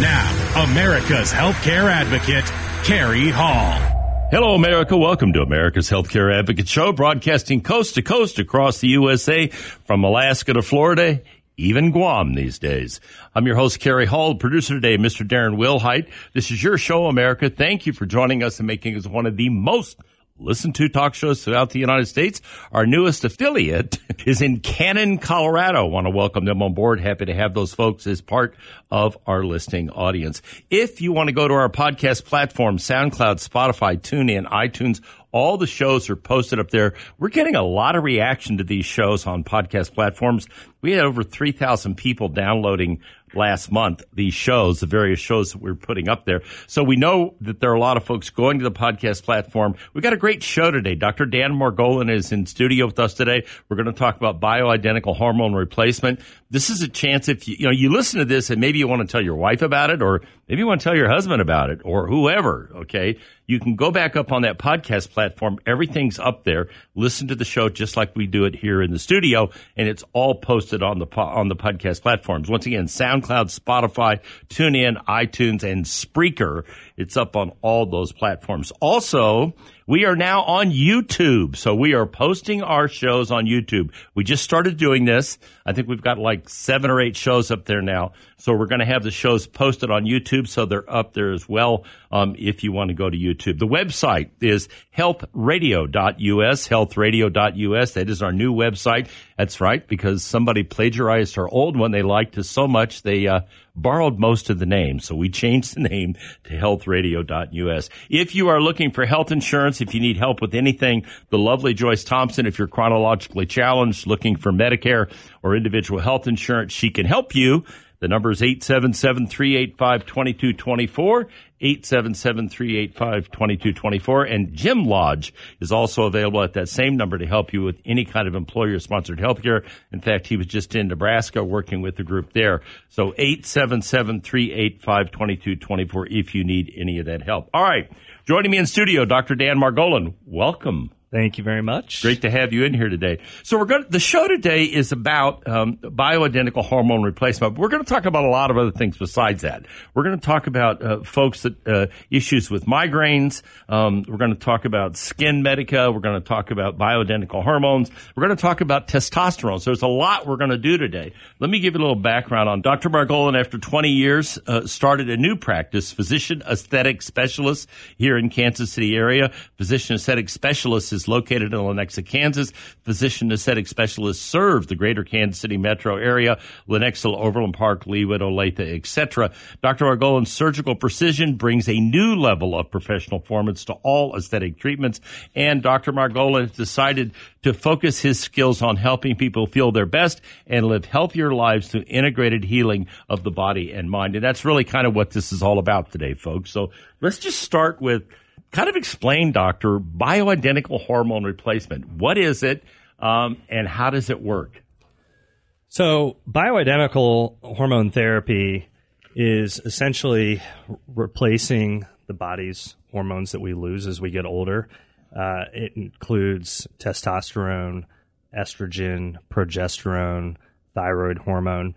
Now, America's healthcare advocate, Cary Hall. Hello, America. Welcome to America's Healthcare Advocate Show, broadcasting coast to coast across the USA, from Alaska to Florida, even Guam these days. I'm your host, Cary Hall, producer today, Mr. Darren Wilhite. This is your show, America. Thank you for joining us and making us one of the most listen to talk shows throughout the United States. Our newest affiliate is in Cannon, Colorado. Want to welcome them on board. Happy to have those folks as part of our listening audience. If you want to go to our podcast platform, SoundCloud, Spotify, TuneIn, iTunes, all the shows are posted up there. We're getting a lot of reaction to these shows on podcast platforms. We had over 3,000 people downloading last month these shows, the various shows that we're putting up there. So we know that there are a lot of folks going to the podcast platform. We've got a great show today. Dr. Dan Margolin is in studio with us today. We're going to talk about bioidentical hormone replacement. This is a chance if you, you know, you listen to this and maybe you want to tell your wife about it or maybe you want to tell your husband about it or whoever. Okay. You can go back up on that podcast platform. Everything's up there. Listen to the show just like we do it here in the studio and it's all posted on the, on the podcast platforms. Once again, SoundCloud, Spotify, TuneIn, iTunes, and Spreaker. It's up on all those platforms. Also, we are now on YouTube. So we are posting our shows on YouTube. We just started doing this. I think we've got like seven or eight shows up there now. So we're going to have the shows posted on YouTube. So they're up there as well. Um, if you want to go to YouTube, the website is healthradio.us, healthradio.us. That is our new website. That's right. Because somebody plagiarized her old one. They liked us so much. They, uh, borrowed most of the name. So we changed the name to healthradio.us. If you are looking for health insurance, if you need help with anything, the lovely Joyce Thompson, if you're chronologically challenged, looking for Medicare or individual health insurance, she can help you. The number is 877-385-2224, 877-385-2224. And Jim Lodge is also available at that same number to help you with any kind of employer-sponsored health care. In fact, he was just in Nebraska working with the group there. So 877-385-2224 if you need any of that help. All right. Joining me in studio, Dr. Dan Margolin. Welcome. Thank you very much. Great to have you in here today. So we're going. To, the show today is about um, bioidentical hormone replacement. We're going to talk about a lot of other things besides that. We're going to talk about uh, folks that uh, issues with migraines. Um, we're going to talk about SkinMedica. We're going to talk about bioidentical hormones. We're going to talk about testosterone. So there's a lot we're going to do today. Let me give you a little background on Dr. Margolin. After 20 years, uh, started a new practice, physician aesthetic specialist here in Kansas City area. Physician aesthetic specialist is located in Lenexa, Kansas. Physician aesthetic specialists serve the greater Kansas City metro area, Lenexa, Overland Park, Leawood, Olathe, etc. Dr. Margolin's surgical precision brings a new level of professional performance to all aesthetic treatments, and Dr. Margolin has decided to focus his skills on helping people feel their best and live healthier lives through integrated healing of the body and mind. And that's really kind of what this is all about today, folks. So let's just start with kind of explain, doctor, bioidentical hormone replacement. What is it, um, and how does it work? So, bioidentical hormone therapy is essentially replacing the body's hormones that we lose as we get older. Uh, it includes testosterone, estrogen, progesterone, thyroid hormone.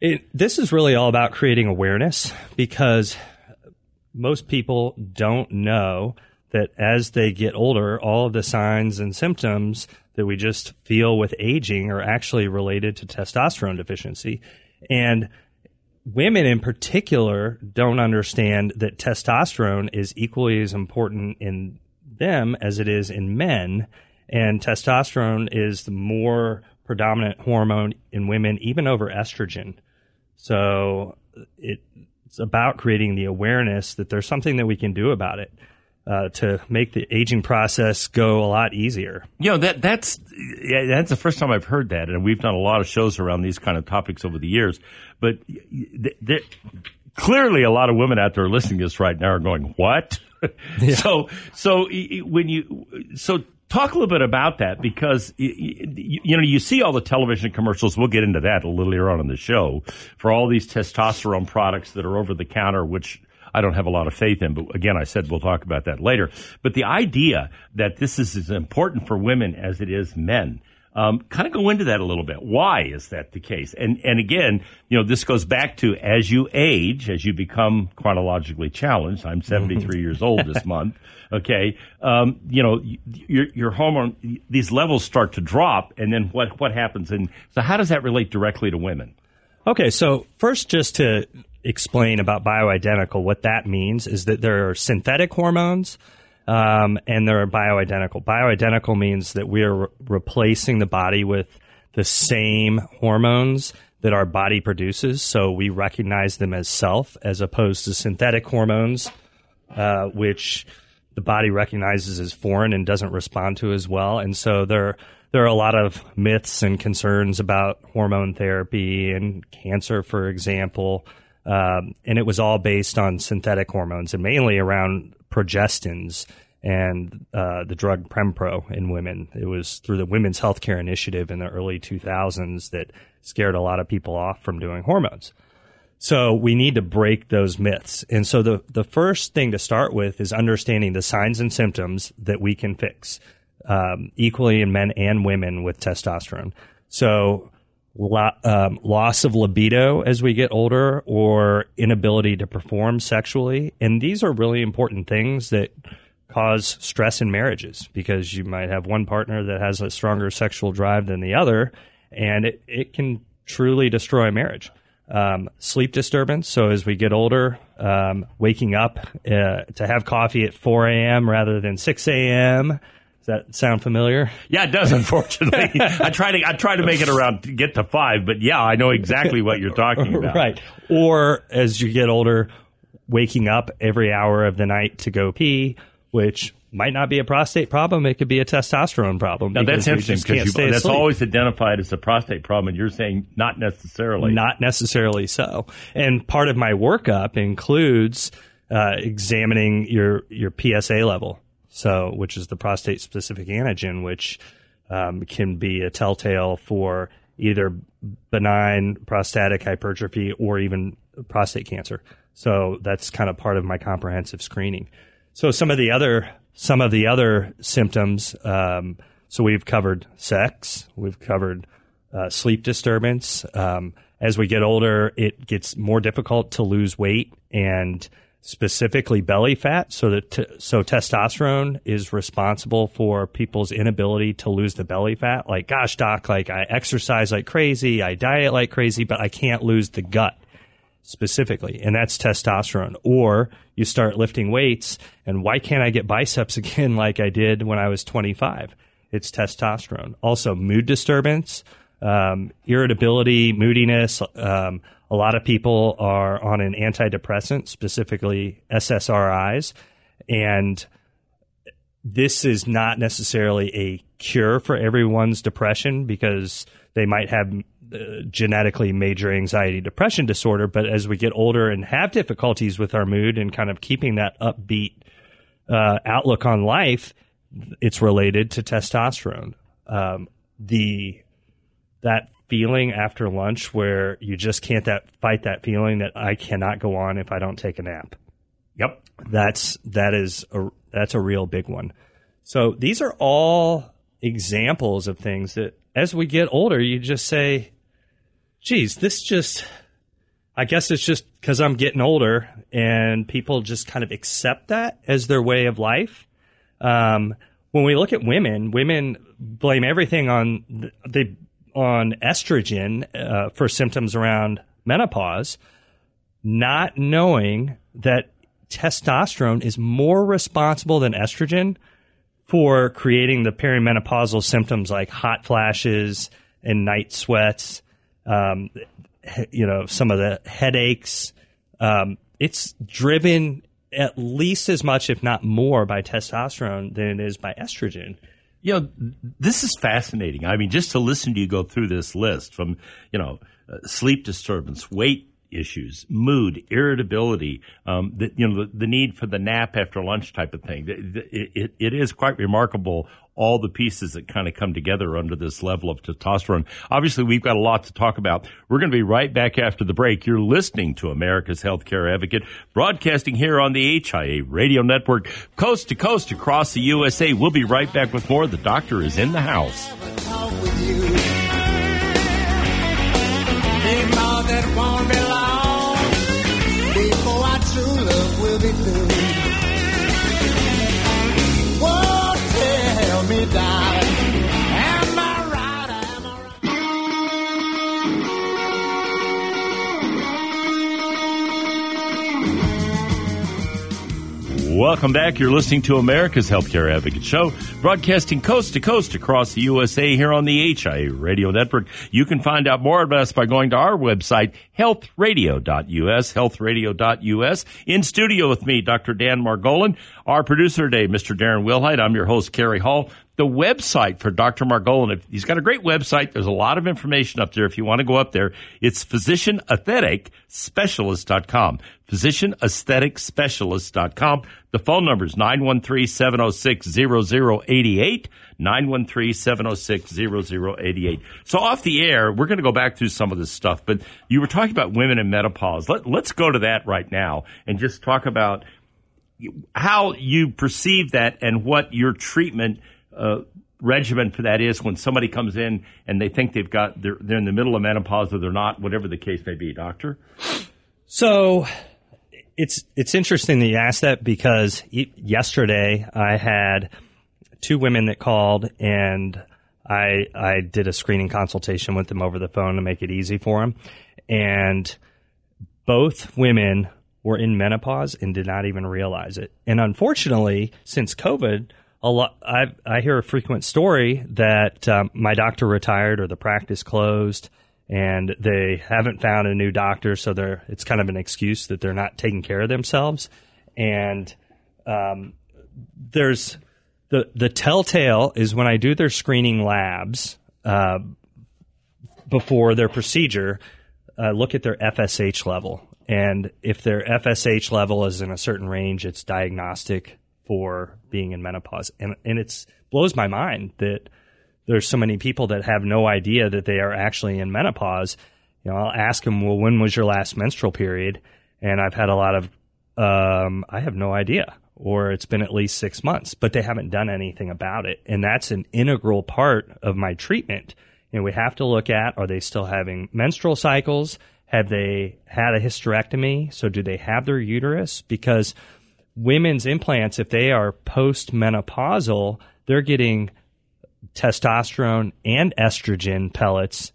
It, this is really all about creating awareness because most people don't know that as they get older, all of the signs and symptoms that we just feel with aging are actually related to testosterone deficiency. And women in particular don't understand that testosterone is equally as important in them as it is in men. And testosterone is the more predominant hormone in women, even over estrogen. So it it's about creating the awareness that there's something that we can do about it. Uh, to make the aging process go a lot easier. You know that that's yeah, that's the first time I've heard that, and we've done a lot of shows around these kind of topics over the years. But th- th- clearly, a lot of women out there listening to this right now are going, "What?" Yeah. so so when you so Talk a little bit about that because you, know you see all the television commercials. We'll get into that a little later on in the show for all these testosterone products that are over the counter, which I don't have a lot of faith in. But again, I said we'll talk about that later. But the idea that this is as important for women as it is men Um, kind of go into that a little bit. Why is that the case? And and again, you know, this goes back to as you age, as you become chronologically challenged. I'm 73 years old this month. Okay, um, you know, your your hormone these levels start to drop, and then what what happens? And so, how does that relate directly to women? Okay, so first, just to explain about bioidentical, what that means is that there are synthetic hormones um, and they're bioidentical. Bioidentical means that we are re- replacing the body with the same hormones that our body produces, so we recognize them as self, as opposed to synthetic hormones, uh, which the body recognizes as foreign and doesn't respond to as well. And so there there are a lot of myths and concerns about hormone therapy and cancer, for example. Um, and it was all based on synthetic hormones and mainly around progestins and uh, the drug Prempro in women. It was through the Women's Healthcare Initiative in the early 2000s that scared a lot of people off from doing hormones. So we need to break those myths. And so the, the first thing to start with is understanding the signs and symptoms that we can fix um, equally in men and women with testosterone. So lo- um, loss of libido as we get older or inability to perform sexually. And these are really important things that cause stress in marriages because you might have one partner that has a stronger sexual drive than the other, and it, it can truly destroy marriage. Um, sleep disturbance. So as we get older, um, waking up uh, to have coffee at 4 a.m. rather than 6 a.m that sound familiar? Yeah, it does. Unfortunately, I try to I try to make it around to get to five, but yeah, I know exactly what you're talking about. right. Or as you get older, waking up every hour of the night to go pee, which might not be a prostate problem. It could be a testosterone problem. Now that's interesting because that's always identified as a prostate problem, and you're saying not necessarily. Not necessarily so. And part of my workup includes uh, examining your your PSA level so which is the prostate specific antigen, which um, can be a telltale for either benign prostatic hypertrophy or even prostate cancer. So that's kind of part of my comprehensive screening. So some of the other some of the other symptoms. Um, so we've covered sex, we've covered uh, sleep disturbance. Um, as we get older, it gets more difficult to lose weight and specifically belly fat. So that t- so testosterone is responsible for people's inability to lose the belly fat. Like, gosh, doc, like I exercise like crazy, I diet like crazy, but I can't lose the gut specifically, and that's testosterone. Or you start lifting weights, and why can't I get biceps again like I did when I was 25? It's testosterone. Also, mood disturbance, um, irritability, moodiness. Um, a lot of people are on an antidepressant, specifically SSRIs, and this is not necessarily a cure for everyone's depression because they might have uh, genetically major anxiety depression disorder. But as we get older and have difficulties with our mood and kind of keeping that upbeat uh, outlook on life, it's related to testosterone. Um, the that feeling after lunch where you just can't that fight that feeling that I cannot go on if I don't take a nap. Yep. That's that is a that's a real big one. So these are all examples of things that as we get older you just say geez, this just I guess it's just cuz I'm getting older and people just kind of accept that as their way of life. Um, when we look at women, women blame everything on they on estrogen uh, for symptoms around menopause, not knowing that testosterone is more responsible than estrogen for creating the perimenopausal symptoms like hot flashes and night sweats, um, you know, some of the headaches. Um, it's driven at least as much, if not more, by testosterone than it is by estrogen. You know, this is fascinating. I mean, just to listen to you go through this list from, you know, uh, sleep disturbance, weight issues, mood, irritability, um, the, you know, the, the, need for the nap after lunch type of thing. It, it, it is quite remarkable all the pieces that kind of come together under this level of testosterone. Obviously, we've got a lot to talk about. We're going to be right back after the break. You're listening to America's Healthcare Advocate, broadcasting here on the HIA radio network, coast to coast across the USA. We'll be right back with more. The doctor is in the house. Welcome back. You're listening to America's Healthcare Advocate Show, broadcasting coast to coast across the USA here on the HIA Radio Network. You can find out more about us by going to our website, healthradio.us, healthradio.us. In studio with me, Dr. Dan Margolin, our producer today, Mr. Darren Wilhite. I'm your host, Kerry Hall. The website for Dr. Margolin, he's got a great website. There's a lot of information up there if you want to go up there. It's physicianaestheticspecialist.com. Physicianaestheticspecialist.com. The phone number is 913-706-0088, 913-706-0088. So off the air, we're going to go back through some of this stuff, but you were talking about women in menopause. Let, let's go to that right now and just talk about how you perceive that and what your treatment uh, regimen for that is when somebody comes in and they think they've got they're, they're in the middle of menopause or they're not, whatever the case may be, doctor. So it's it's interesting that you asked that because yesterday I had two women that called and I I did a screening consultation with them over the phone to make it easy for them, and both women were in menopause and did not even realize it. And unfortunately, since COVID, a lot I I hear a frequent story that um, my doctor retired or the practice closed and they haven't found a new doctor, so they're it's kind of an excuse that they're not taking care of themselves. And um, there's the the telltale is when I do their screening labs uh, before their procedure, uh, look at their FSH level, and if their FSH level is in a certain range, it's diagnostic for being in menopause, and and it's blows my mind that there's so many people that have no idea that they are actually in menopause. You know, I'll ask them, well, when was your last menstrual period? And I've had a lot of, um, I have no idea, or it's been at least six months, but they haven't done anything about it. And that's an integral part of my treatment. And we have to look at, are they still having menstrual cycles? Have they had a hysterectomy? So do they have their uterus? Because women's implants, if they are postmenopausal, they're getting testosterone and estrogen pellets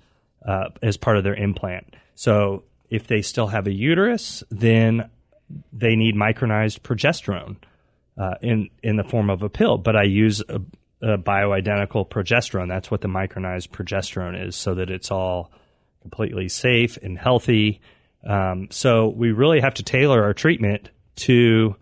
uh, as part of their implant. So if they still have a uterus, then they need micronized progesterone uh, in in the form of a pill. But I use a, a bioidentical progesterone. That's what the micronized progesterone is, so that it's all completely safe and healthy. Um, so we really have to tailor our treatment to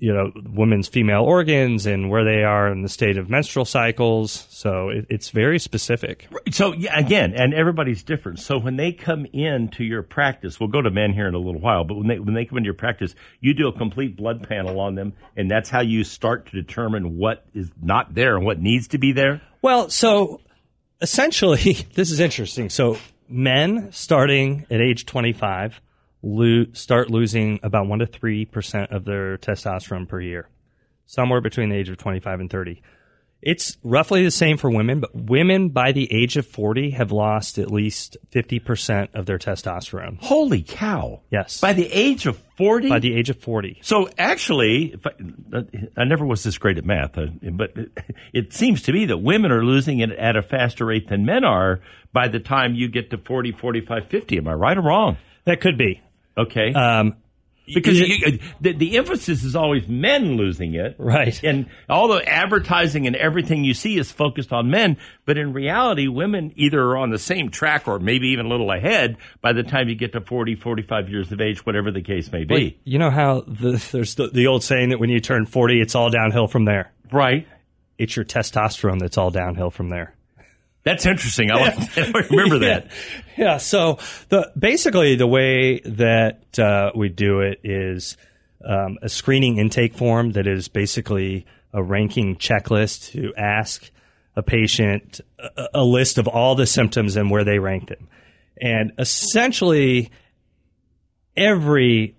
you know women's female organs and where they are in the state of menstrual cycles. So it, it's very specific. So yeah, again, and everybody's different. So when they come into your practice, we'll go to men here in a little while, but when they when they come into your practice, you do a complete blood panel on them, and that's how you start to determine what is not there and what needs to be there. Well, so essentially, this is interesting. So men starting at age 25 lo- start losing about 1 to 3% of their testosterone per year, somewhere between the age of 25 and 30. It's roughly the same for women, but women by the age of 40 have lost at least 50% of their testosterone. Holy cow! Yes. By the age of forty. By the age of 40. So actually, if I, I never was this great at math, uh, but it seems to me that women are losing it at a faster rate than men are by the time you get to 40, 45, 50. Am I right or wrong? That could be. Okay. Um, because you, the, the emphasis is always men losing it. Right. And all the advertising and everything you see is focused on men. But in reality, women either are on the same track or maybe even a little ahead by the time you get to 40, 45 years of age, whatever the case may be. Wait, you know how the, there's the, the old saying that when you turn 40, it's all downhill from there? Right. It's your testosterone that's all downhill from there. That's interesting. I, like that. I remember that. Yeah. So the basically the way that uh, we do it is um, a screening intake form that is basically a ranking checklist to ask a patient a, a list of all the symptoms and where they rank them, and essentially every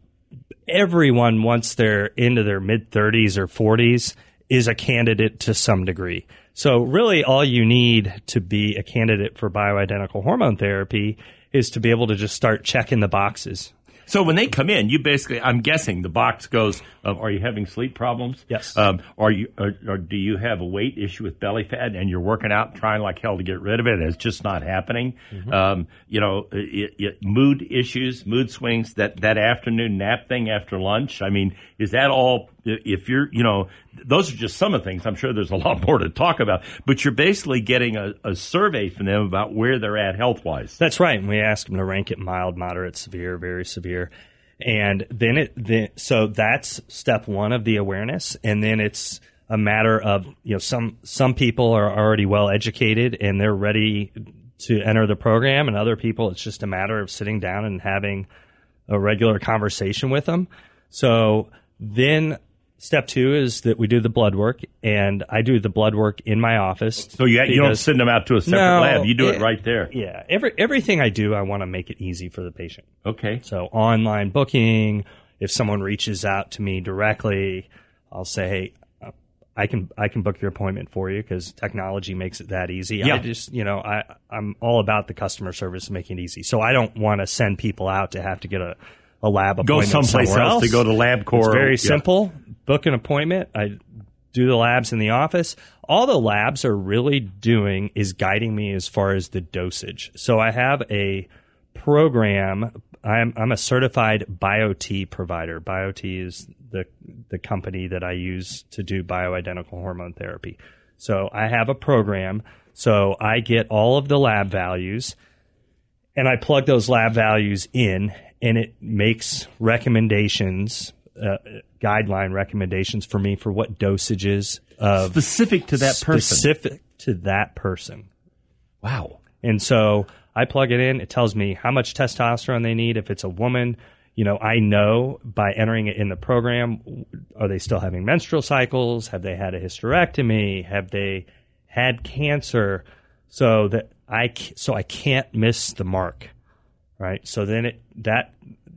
everyone once they're into their mid 30s or 40s is a candidate to some degree. So really all you need to be a candidate for bioidentical hormone therapy is to be able to just start checking the boxes. So when they come in, you basically, I'm guessing the box goes, are you having sleep problems? Yes. Um, are you, or, or do you have a weight issue with belly fat and you're working out trying like hell to get rid of it and it's just not happening? Um, you know, it, it, mood issues, mood swings, that, that afternoon nap thing after lunch. I mean, is that all, if you're, you know, those are just some of the things. I'm sure there's a lot more to talk about, but you're basically getting a, a survey from them about where they're at health wise. That's right. And we ask them to rank it mild, moderate, severe, very severe. And then it, then, so that's step one of the awareness. And then it's a matter of, you know, some, some people are already well educated and they're ready to enter the program. And other people, it's just a matter of sitting down and having a regular conversation with them. So then step two is that we do the blood work and I do the blood work in my office. So you, you don't send them out to a separate No, lab. You do it it- right there. Yeah. Every, everything I do, I want to make it easy for the patient. Okay. So online booking, if someone reaches out to me directly, I'll say, "Hey, I can I can book your appointment for you because technology makes it that easy." Yeah. I just you know I I'm all about the customer service making it easy. So I don't want to send people out to have to get a a lab Go someplace somewhere else to go to LabCorp. It's very Yeah. simple. Book an appointment. I do the labs in the office. All the labs are really doing is guiding me as far as the dosage. So I have a program. I'm, I'm a certified Biote provider. Biote is the the company that I use to do bioidentical hormone therapy. So I have a program. So I get all of the lab values and I plug those lab values in, and it makes recommendations, uh, guideline recommendations for me for what dosages of Specific to that person. specific to that person. Wow. And so I plug it in. It tells me how much testosterone they need. If it's a woman, you know, I know by entering it in the program, are they still having menstrual cycles? Have they had a hysterectomy? Have they had cancer? So that I, so I can't miss the mark. Right. So then it, that,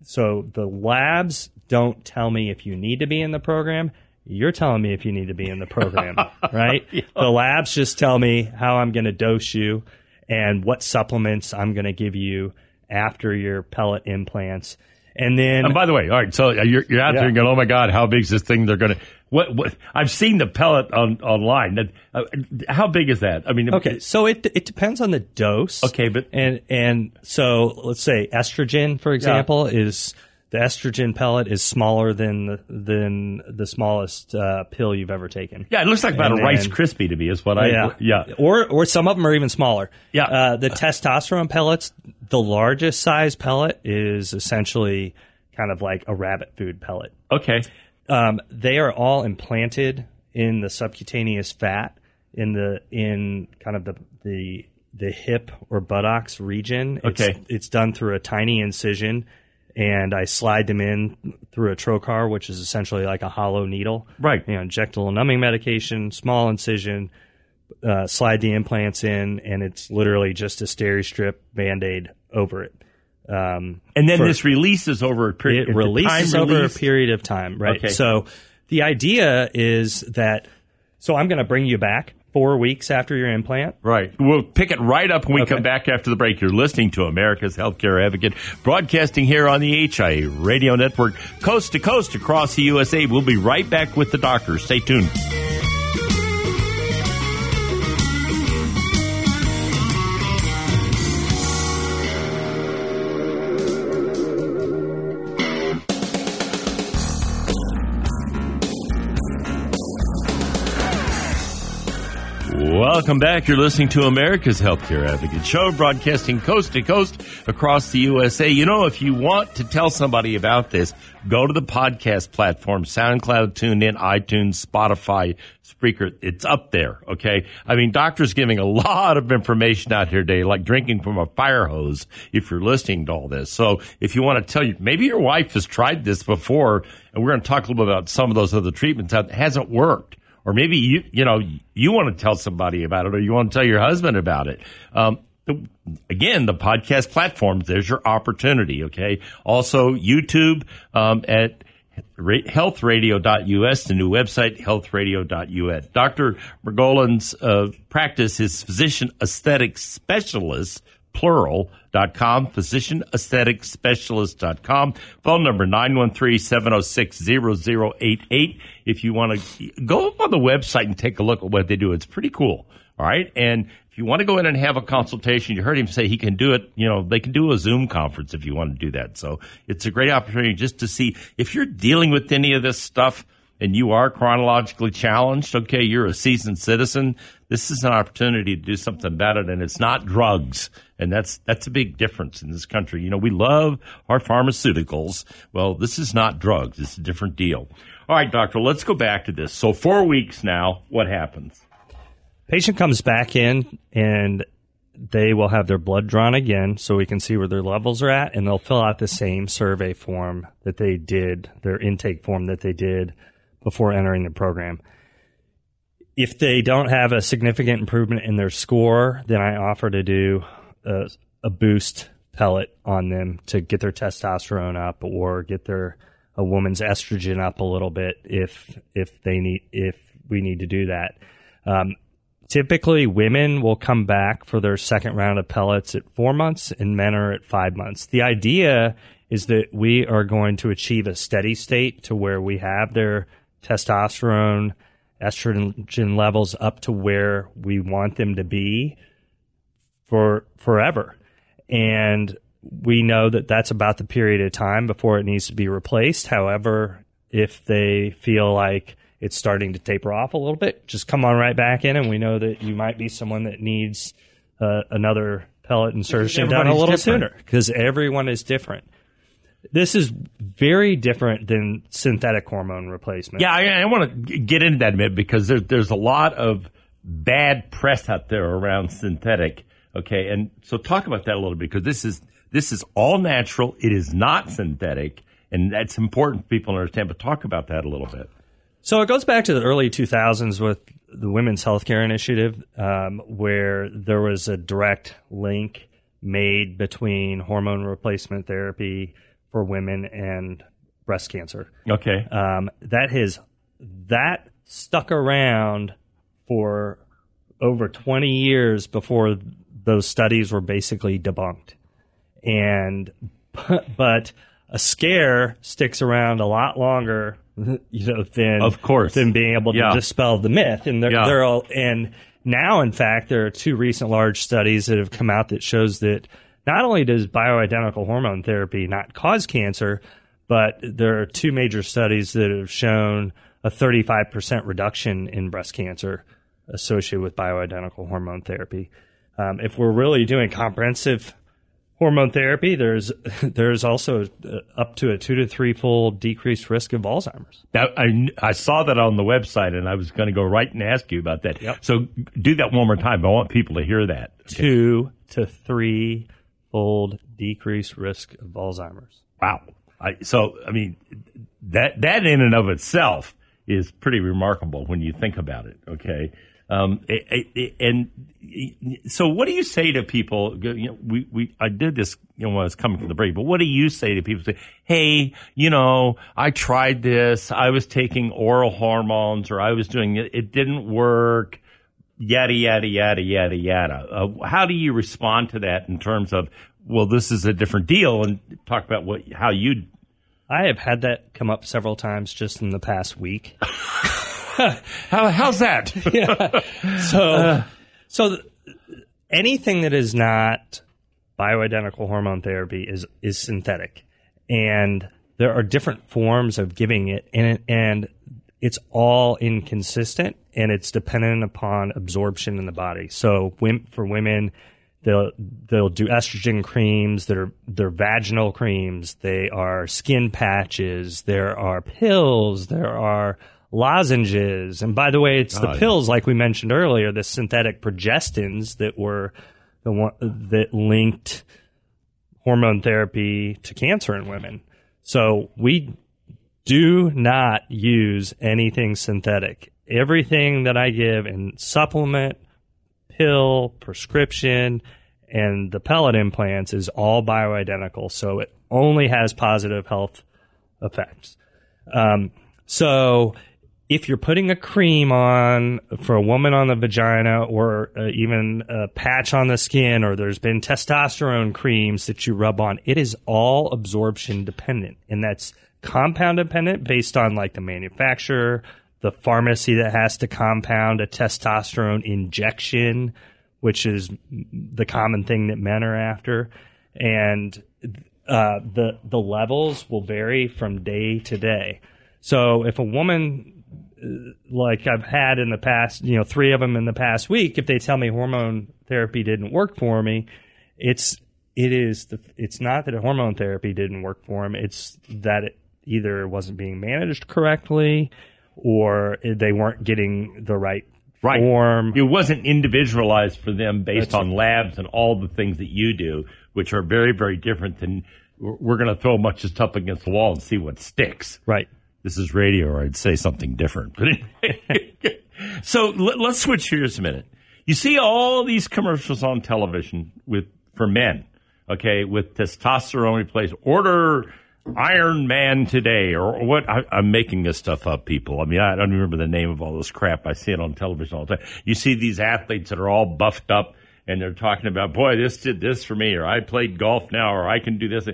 so the labs don't tell me if you need to be in the program. You're telling me if you need to be in the program, right? The labs just tell me how I'm going to dose you and what supplements I'm going to give you after your pellet implants. And then And by the way, all right, so you're, you're out there Yeah. and going, oh my God, how big is this thing they're going to, what, what, I've seen the pellet on, online. That- Uh, how big is that? I mean, Okay, so it it depends on the dose. Okay, but- and and so let's say estrogen, for example, is the estrogen pellet is smaller than the, than the smallest uh, pill you've ever taken. Yeah, it looks like about And a Rice Krispie to me is what I, yeah, yeah. Or or some of them are even smaller. Yeah. Uh, the testosterone pellets, the largest size pellet is essentially kind of like a rabbit food pellet. Okay. Um, they are all implanted in the subcutaneous fat in the in kind of the the the hip or buttocks region. It's, Okay. it's done through a tiny incision, and I slide them in through a trocar, which is essentially like a hollow needle. Right. You know, inject a little numbing medication, small incision, uh, slide the implants in, and it's literally just a steri-strip band-aid over it. Um, And then for- this releases over a period. it releases over release? a period of time, right? Okay. So the idea is that so I'm going to bring you back four weeks after your implant. Right. We'll pick it right up when we Okay. come back after the break. You're listening to America's Healthcare Advocate, broadcasting here on the HIA Radio Network, coast to coast across the USA. We'll be right back with the doctor. Stay tuned. Welcome back. You're listening to America's Healthcare Advocate Show, broadcasting coast to coast across the USA. You know, if you want to tell somebody about this, go to the podcast platform, SoundCloud, TuneIn, iTunes, Spotify, Spreaker. It's up there, okay? I mean, doctors giving a lot of information out here today, like drinking from a fire hose, if you're listening to all this. So if you want to tell you, maybe your wife has tried this before, and we're going to talk a little bit about some of those other treatments that hasn't worked or maybe you you know you want to tell somebody about it or you want to tell your husband about it. Um, the, again the podcast platforms there's your opportunity okay? Also youtube um, at ra- healthradio.us the new website healthradio.us dr Margolin's uh, practice is physician aesthetic specialist plural.com, physicianaestheticspecialist.com, phone number 913-706-0088. If you want to go up on the website and take a look at what they do, it's pretty cool. All right. And if you want to go in and have a consultation, you heard him say he can do it. You know, they can do a Zoom conference if you want to do that. So it's a great opportunity just to see if you're dealing with any of this stuff and you are chronologically challenged. Okay. You're a seasoned citizen. This is an opportunity to do something about it. And it's not drugs. And that's, that's a big difference in this country. You know, we love our pharmaceuticals. Well, this is not drugs. It's a different deal. All right, doctor, let's go back to this. So four weeks now, what happens? Patient comes back in and they will have their blood drawn again so we can see where their levels are at and they'll fill out the same survey form that they did, their intake form that they did before entering the program. If they don't have a significant improvement in their score, then I offer to do a, a boost pellet on them to get their testosterone up or get their a woman's estrogen up a little bit if if they need if we need to do that. Um, typically, women will come back for their second round of pellets at four months, and men are at five months. The idea is that we are going to achieve a steady state to where we have their testosterone, estrogen levels up to where we want them to be for forever. And we know that that's about the period of time before it needs to be replaced. However, if they feel like it's starting to taper off a little bit, just come on right back in, and we know that you might be someone that needs uh, another pellet insertion done a little different. sooner because everyone is different. This is very different than synthetic hormone replacement. Yeah, I, I want to get into that a bit because there, there's a lot of bad press out there around synthetic. Okay, and so talk about that a little bit because this is this is all natural. It is not synthetic, and that's important for people to understand. But talk about that a little bit. So it goes back to the early 2000s with the Women's Healthcare Initiative, um, where there was a direct link made between hormone replacement therapy for women and breast cancer. Okay, Um, that has that stuck around for over 20 years before those studies were basically debunked. And but a scare sticks around a lot longer, you know, than Of course. than being able to Yeah. dispel the myth. And they're, Yeah. they're all and now, in fact, there are two recent large studies that have come out that shows that not only does bioidentical hormone therapy not cause cancer, but there are two major studies that have shown a 35% reduction in breast cancer associated with bioidentical hormone therapy. Um, if we're really doing comprehensive hormone therapy, there's there's also uh, up to a two to three fold decreased risk of Alzheimer's. Now, I, I saw that on the website, and I was going to go right and ask you about that. Yep. So do that one more time. I want people to hear that. Two to three fold decreased risk of Alzheimer's. Wow. I, so, I mean, that that in and of itself is pretty remarkable when you think about it. Okay. Um, and so, what do you say to people? You know, we, we I did this you know when I was coming to the break, but what do you say to people? Say, hey, you know, I tried this. I was taking oral hormones, or I was doing it. It didn't work. Yada yada yada yada yada. Uh, how do you respond to that in terms of well, this is a different deal, and talk about what how you I have had that come up several times just in the past week. How, how's that? So, uh. so th- anything that is not bioidentical hormone therapy is is synthetic, and there are different forms of giving it, and it, and it's all inconsistent, and it's dependent upon absorption in the body. So, for women. They'll they'll do estrogen creams. They're they're vaginal creams. They are skin patches. There are pills. There are lozenges. And by the way, it's the pills, like we mentioned earlier, the synthetic progestins that were the one that linked hormone therapy to cancer in women. So we do not use anything synthetic. Everything that I give in supplement, pill, prescription, and the pellet implants is all bioidentical. So it only has positive health effects. Um, so if you're putting a cream on for a woman on the vagina or uh, even a patch on the skin or there's been testosterone creams that you rub on it is all absorption dependent. And that's compound dependent based on like the manufacturer the pharmacy that has to compound a testosterone injection which is the common thing that men are after. And uh, the the levels will vary from day to day. So if a woman like I've had in the past, you know, three of them in the past week, if they tell me hormone therapy didn't work for me, it's it is the it's not that hormone therapy didn't work for them. It's that it either it wasn't being managed correctly or they weren't getting the right Right. form. It wasn't individualized for them based That's on labs and all the things that you do, which are very, very different than we're, we're going to throw a bunch of stuff against the wall and see what sticks. Right. This is radio, or I'd say something different. But anyway. so let, let's switch gears a minute. You see all these commercials on television with for men, okay, with testosterone replaced. Order Iron Man today, or what? I, I'm making this stuff up, people. I mean, I don't remember the name of all this crap. I see it on television all the time. You see these athletes that are all buffed up, and they're talking about, boy, this did this for me, or I played golf now, or I can do this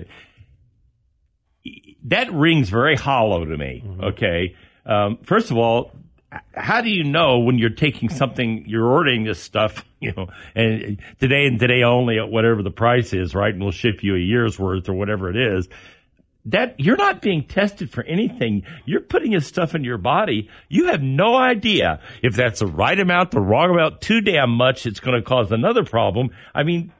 that rings very hollow to me. Okay. Um, first of all, how do you know when you're taking something, you're ordering this stuff, you know, and today and today only at whatever the price is, right? And we'll ship you a year's worth or whatever it is. That you're not being tested for anything. You're putting this stuff in your body. You have no idea if that's the right amount, the wrong amount, too damn much. It's going to cause another problem. I mean,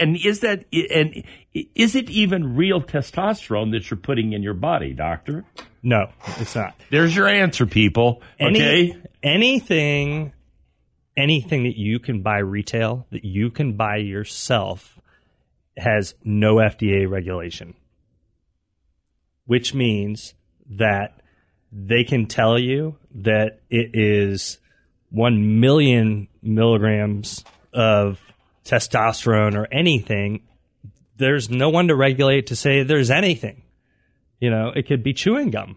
and is that and is it even real testosterone that you're putting in your body, doctor? No, it's not. There's your answer, people. Any, Okay. Anything, anything that you can buy retail, that you can buy yourself, has no FDA regulation, which means that they can tell you that it is 1 million milligrams of testosterone or anything. There's no one to regulate to say there's anything. You know, it could be chewing gum.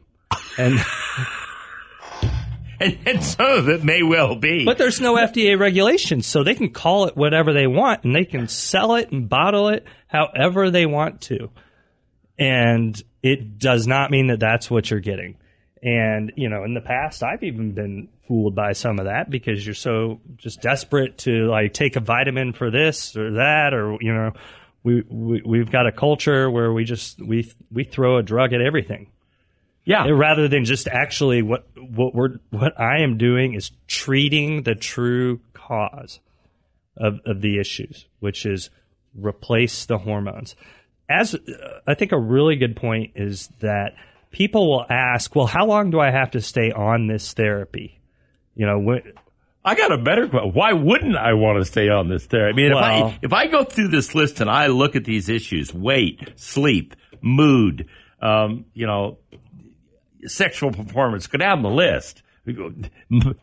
And And, and some of it may well be. But there's no FDA regulation, so they can call it whatever they want and they can sell it and bottle it however they want to. And it does not mean that that's what you're getting. And, you know, in the past, I've even been fooled by some of that because you're so just desperate to like take a vitamin for this or that, or, you know, we, we, we've got a culture where we just, we, we throw a drug at everything yeah. rather than just actually what what we're what I am doing is treating the true cause of of the issues, which is replace the hormones. As uh, I think a really good point is that people will ask, well, how long do I have to stay on this therapy? You know, when, I got a better question. Why wouldn't I want to stay on this therapy? I mean, if I if I go through this list and I look at these issues, weight, sleep, mood, um, you know, sexual performance, go down the list.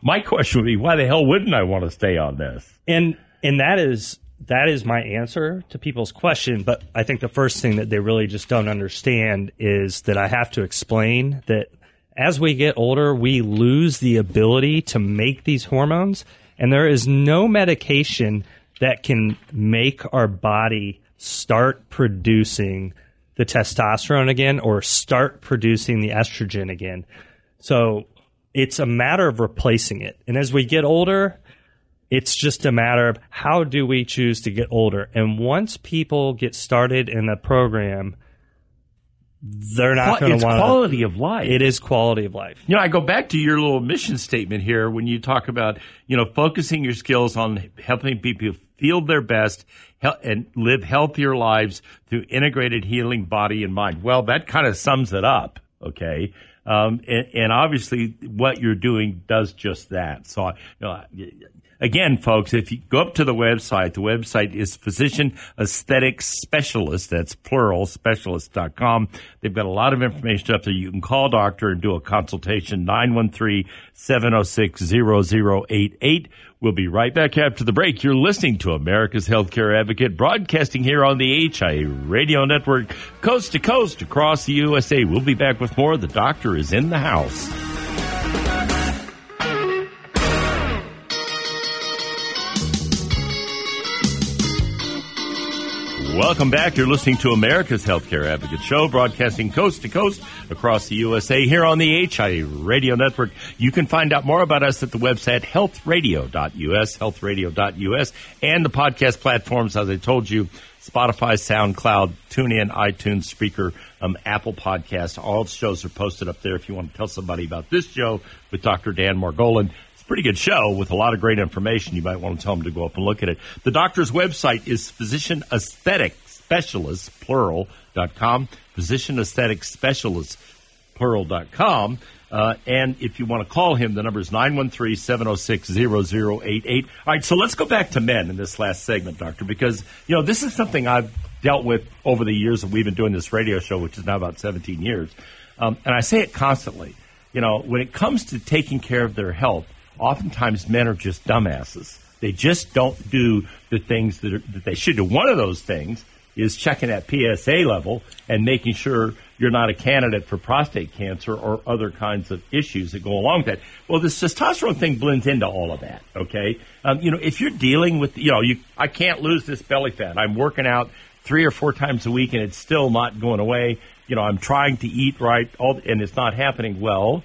My question would be, why the hell wouldn't I want to stay on this? and and that is that is my answer to people's question but i think the first thing that they really just don't understand is that i have to explain that as we get older we lose the ability to make these hormones and there is no medication that can make our body start producing the testosterone again or start producing the estrogen again. So it's a matter of replacing it. And as we get older it's just a matter of how do we choose to get older. And once people get started in the program, they're not going it's to want quality of life. It is quality of life. You know, I go back to your little mission statement here when you talk about, you know, focusing your skills on helping people feel their best and live healthier lives through integrated healing body and mind. Well, that kind of sums it up, okay? Um, and, and obviously, what you're doing does just that. So, you know, again, folks, if you go up to the website, the website is Physician Aesthetics Specialist. That's plural, specialist.com. They've got a lot of information up there. You can call doctor and do a consultation, 913-706-0088. We'll be right back after the break. You're listening to America's Healthcare Advocate, broadcasting here on the HIA Radio Network, coast to coast across the USA. We'll be back with more. The doctor is in the house. Welcome back. You're listening to America's Healthcare Advocate Show, broadcasting coast to coast across the USA here on the HI Radio Network. You can find out more about us at the website healthradio.us, healthradio.us, and the podcast platforms, as I told you, Spotify, SoundCloud, TuneIn, iTunes, Spreaker, um, Apple Podcast. All shows are posted up there if you want to tell somebody about this show with Dr. Dan Margolin pretty good show with a lot of great information. You might want to tell them to go up and look at it. The doctor's website is physician aesthetic specialist, plural, dot com, physician aesthetic specialist, plural, dot com. Uh, and if you want to call him, the number is 913-706-0088. All right, so let's go back to men in this last segment, Doctor, because, you know, this is something I've dealt with over the years that we've been doing this radio show, which is now about 17 years. Um, and I say it constantly. You know, when it comes to taking care of their health, oftentimes men are just dumbasses. They just don't do the things that, are, that they should do. One of those things is checking that PSA level and making sure you're not a candidate for prostate cancer or other kinds of issues that go along with that. Well, this testosterone thing blends into all of that. Okay, um, you know, if you're dealing with, you know, you I can't lose this belly fat. I'm working out three or four times a week and it's still not going away. You know, I'm trying to eat right, all, and it's not happening. Well,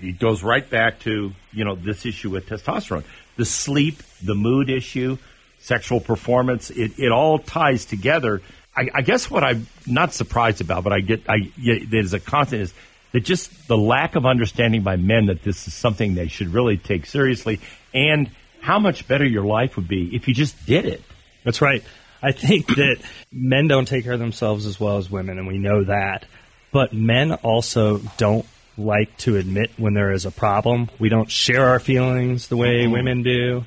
it goes right back to you know this issue with testosterone, the sleep, the mood issue, sexual performance. It, it all ties together. I, I guess what I'm not surprised about, but I get I there's a constant is that just the lack of understanding by men that this is something they should really take seriously, and how much better your life would be if you just did it. That's right. I think that men don't take care of themselves as well as women, and we know that. But men also don't like to admit when there is a problem. We don't share our feelings the way mm-hmm. women do.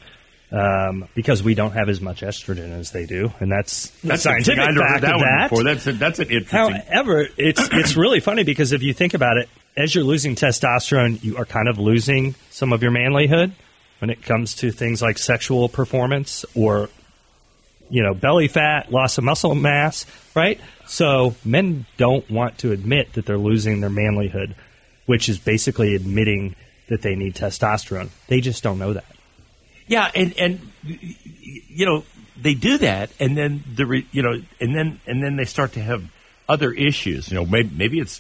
Um, because we don't have as much estrogen as they do, and that's that's scientific fact that of that. Before. That's a, that's an interesting. However, it's it's really funny because if you think about it, as you're losing testosterone, you are kind of losing some of your manlyhood when it comes to things like sexual performance or you know belly fat, loss of muscle mass, right? So men don't want to admit that they're losing their manlyhood which is basically admitting that they need testosterone. They just don't know that. Yeah, and and you know they do that, and then the you know, and then and then they start to have other issues. You know, maybe maybe it's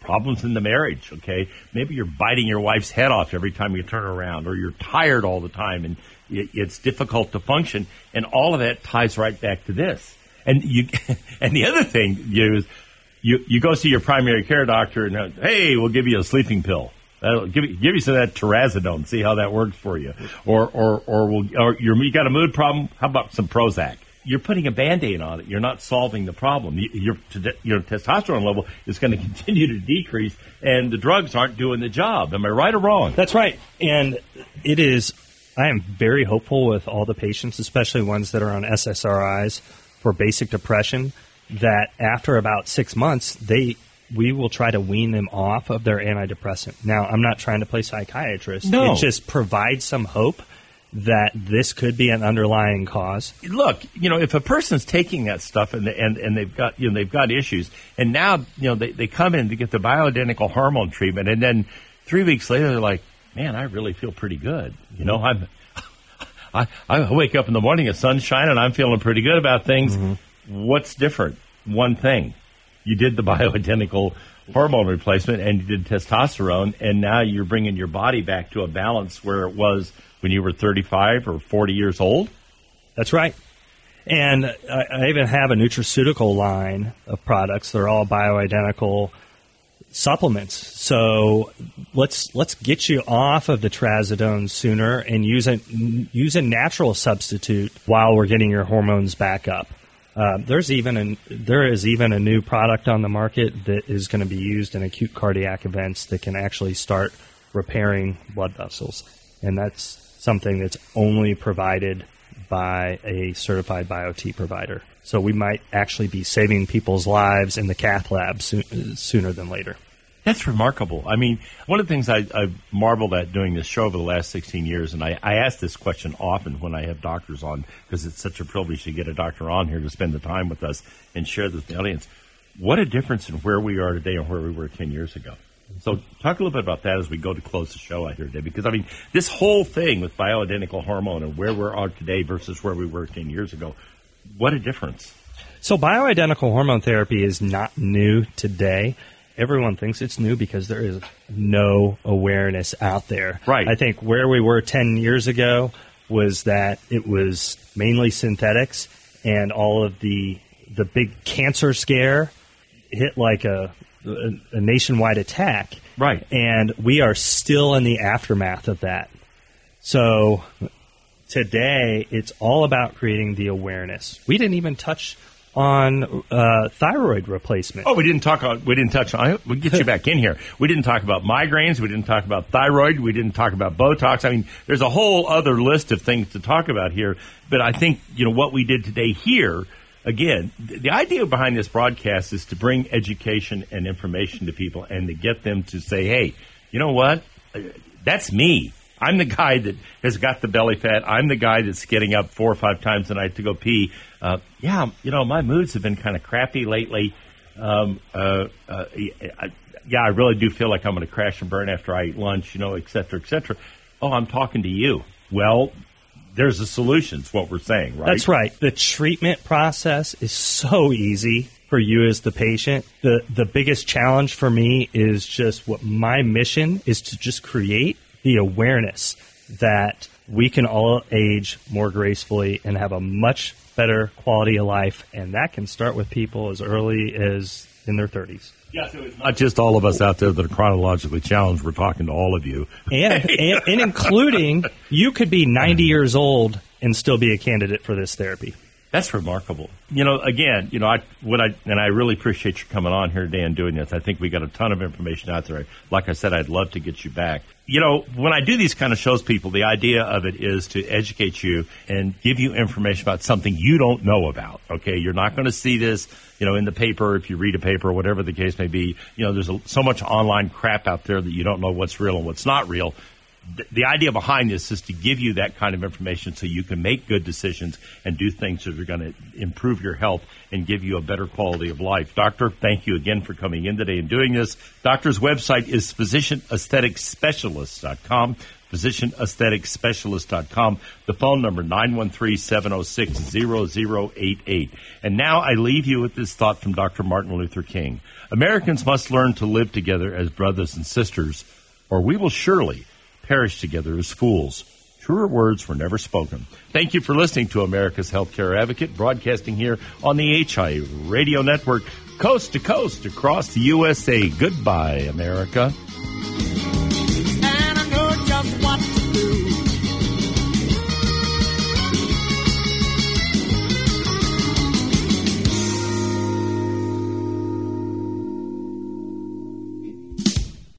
problems in the marriage. Okay, maybe you're biting your wife's head off every time you turn around, or you're tired all the time, and it's difficult to function. And all of that ties right back to this. And you, and the other thing you is you you go see your primary care doctor and hey, we'll give you a sleeping pill. That'll give you, give you some of that trazodone. See how that works for you. Or or or we'll or you're, you got a mood problem. How about some Prozac? You're putting a band-aid on it. You're not solving the problem. Your your testosterone level is going to continue to decrease, and the drugs aren't doing the job. Am I right or wrong? That's right. And it is. I am very hopeful with all the patients, especially ones that are on SSRIs for basic depression that after about six months, they we will try to wean them off of their antidepressant. Now, I'm not trying to play psychiatrist. No. It just provides some hope that this could be an underlying cause. Look, you know, if a person's taking that stuff and and, and they've got you know they've got issues, and now you know they, they come in to get the bioidentical hormone treatment, and then three weeks later they're like, man, I really feel pretty good. You know, I'm I, I wake up in the morning, the sun's shining, I'm feeling pretty good about things. Mm-hmm. What's different? One thing. You did the bioidentical hormone replacement and you did testosterone, and now you're bringing your body back to a balance where it was when you were 35 or 40 years old. That's right. And I, I even have a nutraceutical line of products. They're all bioidentical supplements. So let's let's get you off of the trazodone sooner and use a use a natural substitute while we're getting your hormones back up. Uh, there's even a, there is even a new product on the market that is going to be used in acute cardiac events that can actually start repairing blood vessels, and that's something that's only provided by a certified Biote provider. So we might actually be saving people's lives in the cath lab so- sooner than later. That's remarkable. I mean, one of the things I, I've marveled at doing this show over the last 16 years, and I, I ask this question often when I have doctors on, because it's such a privilege to get a doctor on here to spend the time with us and share this with the audience. What a difference in where we are today and where we were 10 years ago. So, talk a little bit about that as we go to close the show out here today, because I mean, this whole thing with bioidentical hormone and where we are today versus where we were 10 years ago, what a difference. So bioidentical hormone therapy is not new today. Everyone thinks it's new because there is no awareness out there. Right. I think where we were 10 years ago was that it was mainly synthetics and all of the the big cancer scare hit like a a, a nationwide attack. Right. And we are still in the aftermath of that. So today it's all about creating the awareness. We didn't even touch on uh, thyroid replacement. Oh, we didn't talk. On, we didn't touch on. We get you back in here. We didn't talk about migraines. We didn't talk about thyroid. We didn't talk about Botox. I mean, there's a whole other list of things to talk about here. But I think you know what we did today here. Again, the idea behind this broadcast is to bring education and information to people and to get them to say, "Hey, you know what? That's me. I'm the guy that has got the belly fat. I'm the guy that's getting up four or five times a night to go pee. Uh, yeah, you know, my moods have been kind of crappy lately. Um, uh, uh, yeah, I really do feel like I'm going to crash and burn after I eat lunch, you know, et cetera, et cetera. Oh, I'm talking to you. Well, there's a solution. Is what we're saying, right? That's right. The treatment process is so easy for you as the patient. The the biggest challenge for me is just what my mission is to just create the awareness that we can all age more gracefully and have a much better quality of life and that can start with people as early as in their 30s. Yeah, so it's not just all of us out there that are chronologically challenged. We're talking to all of you. And, and, and including you could be 90 years old and still be a candidate for this therapy. That's remarkable. You know, again, you know, I what I and I really appreciate you coming on here today and doing this. I think we got a ton of information out there. Like I said, I'd love to get you back. You know, when I do these kind of shows, people, the idea of it is to educate you and give you information about something you don't know about. Okay, you're not going to see this, you know, in the paper if you read a paper or whatever the case may be. You know, there's a, so much online crap out there that you don't know what's real and what's not real th- the idea behind this is to give you that kind of information so you can make good decisions and do things that are going to improve your health and give you a better quality of life. Doctor, thank you again for coming in today and doing this. Doctor's website is physicianaestheticsspecialist.com. Physicianaestheticsspecialist.com. The phone number 913-706-0088. And now I leave you with this thought from Dr. Martin Luther King. Americans must learn to live together as brothers and sisters, or we will surely perish together as fools. Truer words were never spoken. Thank you for listening to America's Healthcare Advocate, broadcasting here on the HI Radio Network, coast to coast across the USA. Goodbye, America.